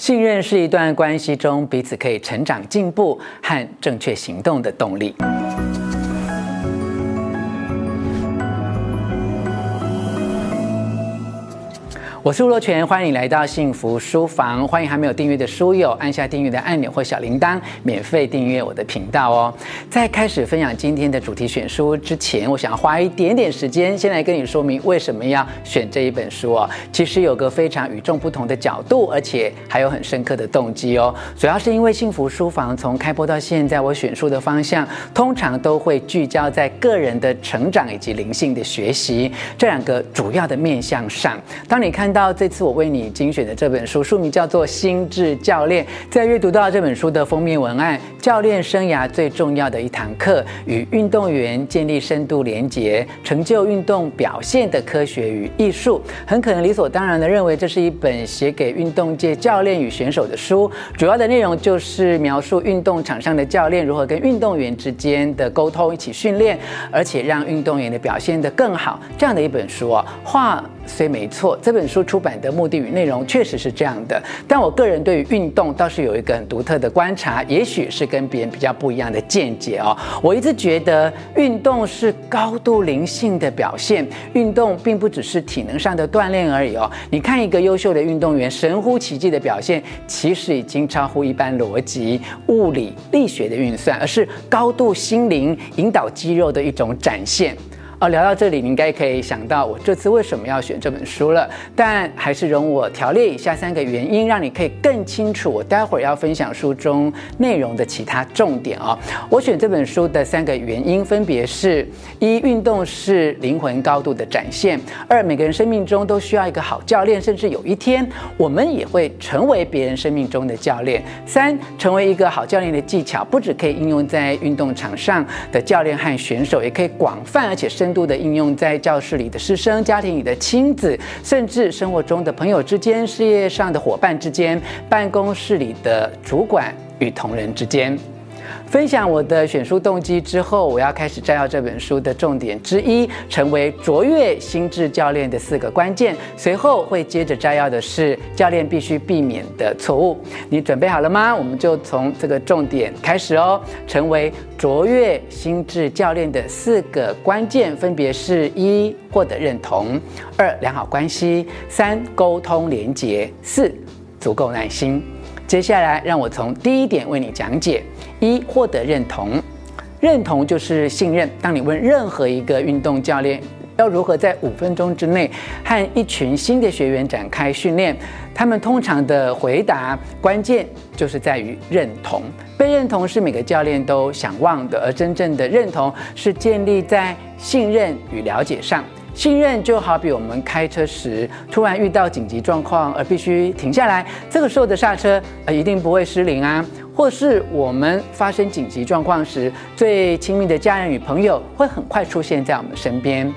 信任是一段关系中彼此可以成长进步和正确行动的动力。我是吴若权，欢迎你来到幸福书房。欢迎还没有订阅的书友按下订阅的按钮或小铃铛，免费订阅我的频道哦。在开始分享今天的主题选书之前，我想要花一点点时间，先来跟你说明为什么要选这一本书哦。其实有个非常与众不同的角度，而且还有很深刻的动机哦。主要是因为幸福书房从开播到现在，我选书的方向通常都会聚焦在个人的成长以及灵性的学习这两个主要的面向上。当你看。到这次我为你精选的这本书，书名叫做《心智教练》。在阅读到这本书的封面文案，教练生涯最重要的一堂课，与运动员建立深度连结，成就运动表现的科学与艺术。很可能理所当然的认为，这是一本写给运动界教练与选手的书。主要的内容就是描述运动场上的教练如何跟运动员之间的沟通，一起训练，而且让运动员的表现得更好。这样的一本书啊，话虽没错，这本书。出版的目的与内容确实是这样的，但我个人对于运动倒是有一个很独特的观察，也许是跟别人比较不一样的见解哦。我一直觉得运动是高度灵性的表现，运动并不只是体能上的锻炼而已哦。你看一个优秀的运动员神乎其技的表现，其实已经超乎一般逻辑、物理、力学的运算，而是高度心灵引导肌肉的一种展现。哦，聊到这里，你应该可以想到我这次为什么要选这本书了。但还是容我条列以下三个原因，让你可以更清楚我待会儿要分享书中内容的其他重点哦。我选这本书的三个原因分别是：一、运动是灵魂高度的展现；二、每个人生命中都需要一个好教练，甚至有一天我们也会成为别人生命中的教练；三、成为一个好教练的技巧，不只可以应用在运动场上的教练和选手，也可以广泛而且深度的应用在教室里的师生、家庭里的亲子，甚至生活中的朋友之间、事业上的伙伴之间、办公室里的主管与同仁之间。分享我的选书动机之后，我要开始摘要这本书的重点之一，成为卓越心智教练的四个关键。随后会接着摘要的是教练必须避免的错误。你准备好了吗？我们就从这个重点开始哦。成为卓越心智教练的四个关键分别是：一、获得认同；二、良好关系；三、沟通连结；四、足够耐心。接下来，让我从第一点为你讲解。一、获得认同，认同就是信任。当你问任何一个运动教练要如何在五分钟之内和一群新的学员展开训练，他们通常的回答关键就是在于认同。被认同是每个教练都想望的，而真正的认同是建立在信任与了解上。信任就好比我们开车时突然遇到紧急状况而必须停下来，这个时候的刹车呃一定不会失灵啊。或是我们发生紧急状况时，最亲密的家人与朋友会很快出现在我们身边。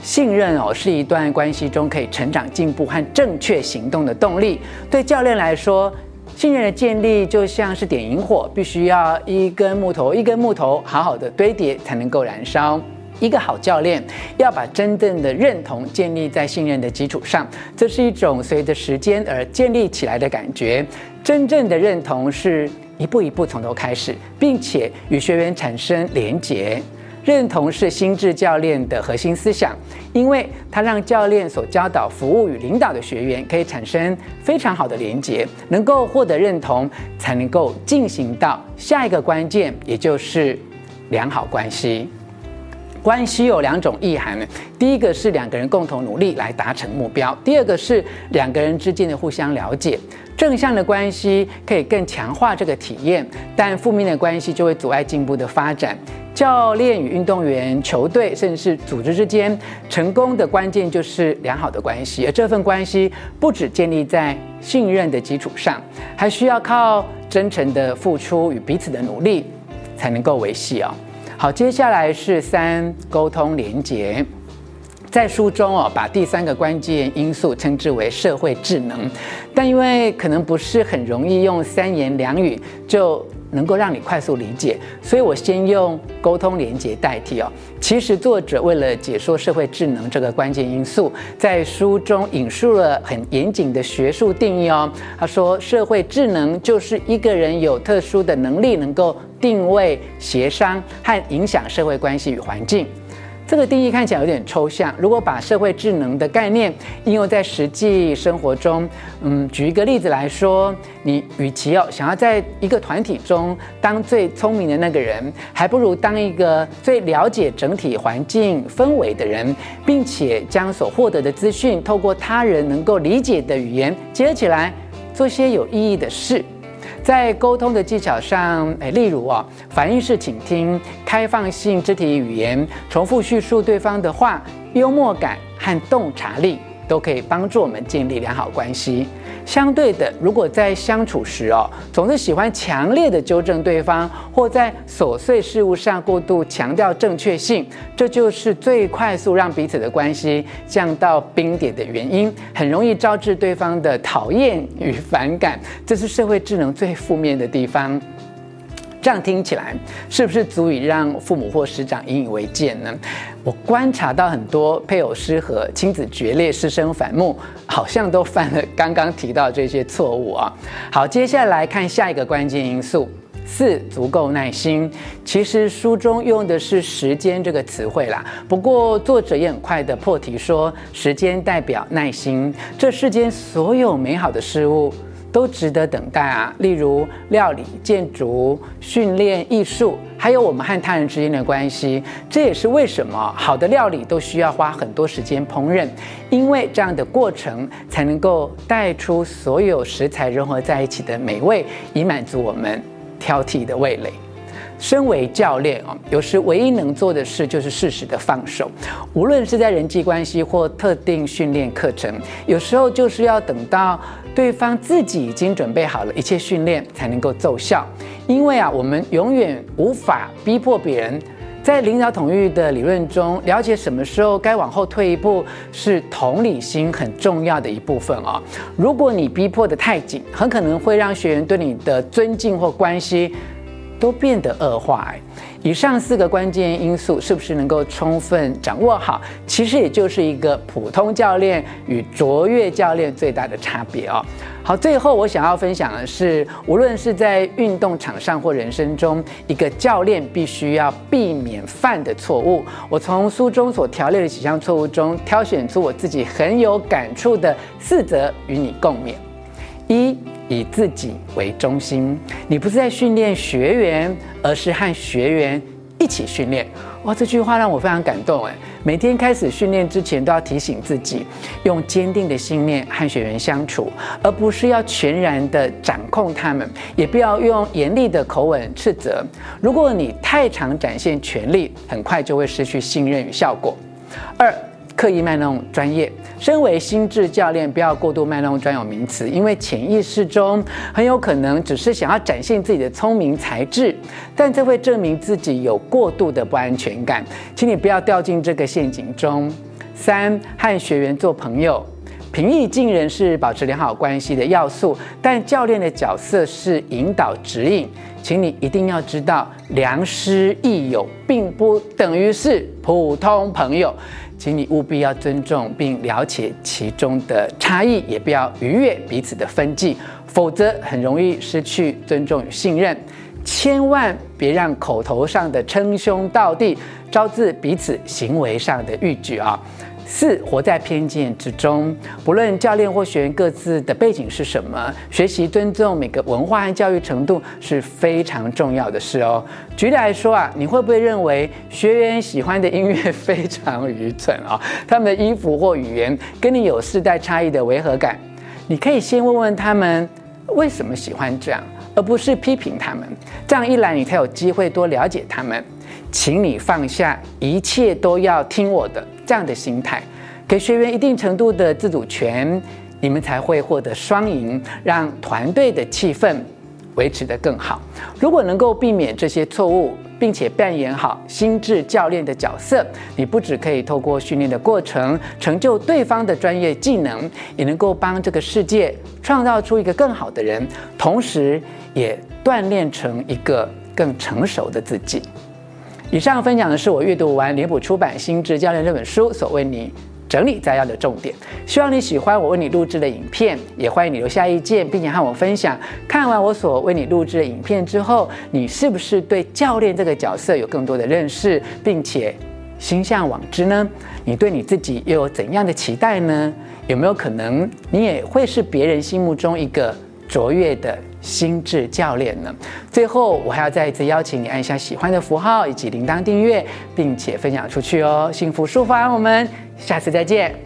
信任哦，是一段关系中可以成长进步和正确行动的动力。对教练来说，信任的建立就像是点引火，必须要一根木头一根木头好好的堆叠才能够燃烧。一个好教练要把真正的认同建立在信任的基础上，这是一种随着时间而建立起来的感觉。真正的认同是一步一步从头开始，并且与学员产生连结。认同是心智教练的核心思想，因为它让教练所教导、服务与领导的学员可以产生非常好的连结，能够获得认同，才能够进行到下一个关键，也就是良好关系。关系有两种意涵，第一个是两个人共同努力来达成目标，第二个是两个人之间的互相了解。正向的关系可以更强化这个体验，但负面的关系就会阻碍进步的发展。教练与运动员、球队甚至是组织之间成功的关键就是良好的关系，而这份关系不只建立在信任的基础上，还需要靠真诚的付出与彼此的努力才能够维系哦。好，接下来是三沟通连结，在书中哦，把第三个关键因素称之为社会智能，但因为可能不是很容易用三言两语就能够让你快速理解，所以我先用沟通连接代替哦。其实作者为了解说社会智能这个关键因素，在书中引述了很严谨的学术定义哦。他说，社会智能就是一个人有特殊的能力，能够定位、协商和影响社会关系与环境。这个定义看起来有点抽象。如果把社会智能的概念应用在实际生活中，嗯，举一个例子来说，你与其哦想要在一个团体中当最聪明的那个人，还不如当一个最了解整体环境氛围的人，并且将所获得的资讯透过他人能够理解的语言结合起来，做些有意义的事。在沟通的技巧上，诶，例如啊，反应式倾听、开放性肢体语言、重复叙述对方的话、幽默感和洞察力。都可以帮助我们建立良好关系。相对的，如果在相处时哦，总是喜欢强烈的纠正对方，或在琐碎事物上过度强调正确性，这就是最快速让彼此的关系降到冰点的原因，很容易招致对方的讨厌与反感。这是社会智能最负面的地方。这样听起来是不是足以让父母或师长引以为戒呢？我观察到很多配偶失和、亲子决裂、师生反目，好像都犯了刚刚提到这些错误啊。好，接下来看下一个关键因素：四、足够耐心。其实书中用的是时间这个词汇啦，不过作者也很快的破题说，时间代表耐心。这世间所有美好的事物。都值得等待啊！例如料理、建筑、训练、艺术，还有我们和他人之间的关系。这也是为什么好的料理都需要花很多时间烹饪，因为这样的过程才能够带出所有食材融合在一起的美味，以满足我们挑剔的味蕾。身为教练啊，有时唯一能做的事就是适时的放手。无论是在人际关系或特定训练课程，有时候就是要等到对方自己已经准备好了一切训练才能够奏效。因为啊，我们永远无法逼迫别人。在领导统御的理论中，了解什么时候该往后退一步，是同理心很重要的一部分啊。如果你逼迫得太紧，很可能会让学员对你的尊敬或关系。都变得恶化。以上四个关键因素是不是能够充分掌握好？其实也就是一个普通教练与卓越教练最大的差别哦。好，最后我想要分享的是，无论是在运动场上或人生中，一个教练必须要避免犯的错误。我从书中所条列的几项错误中，挑选出我自己很有感触的四则与你共勉。一以自己为中心，你不是在训练学员，而是和学员一起训练。哇，这句话让我非常感动哎！每天开始训练之前，都要提醒自己，用坚定的信念和学员相处，而不是要全然的掌控他们，也不要用严厉的口吻斥责。如果你太常展现权力，很快就会失去信任与效果。二。刻意卖弄专业，身为心智教练，不要过度卖弄专有名词，因为潜意识中很有可能只是想要展现自己的聪明才智，但这会证明自己有过度的不安全感，请你不要掉进这个陷阱中。三，和学员做朋友，平易近人是保持良好关系的要素，但教练的角色是引导指引，请你一定要知道，良师益友并不等于是普通朋友。请你务必要尊重并了解其中的差异，也不要逾越彼此的分际，否则很容易失去尊重与信任。千万别让口头上的称兄道弟招致彼此行为上的逾矩啊！四，活在偏见之中。不论教练或学员各自的背景是什么，学习尊重每个文化和教育程度是非常重要的事哦。举例来说啊，你会不会认为学员喜欢的音乐非常愚蠢啊？他们的衣服或语言跟你有世代差异的违和感？你可以先问问他们为什么喜欢这样，而不是批评他们。这样一来，你才有机会多了解他们。请你放下一切都要听我的这样的心态，给学员一定程度的自主权，你们才会获得双赢，让团队的气氛维持得更好。如果能够避免这些错误，并且扮演好心智教练的角色，你不只可以透过训练的过程成就对方的专业技能，也能够帮这个世界创造出一个更好的人，同时也锻炼成一个更成熟的自己。以上分享的是我阅读完脸谱出版《心智教练》这本书所为你整理摘要的重点，希望你喜欢我为你录制的影片，也欢迎你留下意见，并且和我分享。看完我所为你录制的影片之后，你是不是对教练这个角色有更多的认识，并且心向往之呢？你对你自己又有怎样的期待呢？有没有可能你也会是别人心目中一个卓越的心智教练呢？最后，我还要再一次邀请你按下喜欢的符号以及铃铛订阅，并且分享出去哦。幸福书房，我们。下次再见。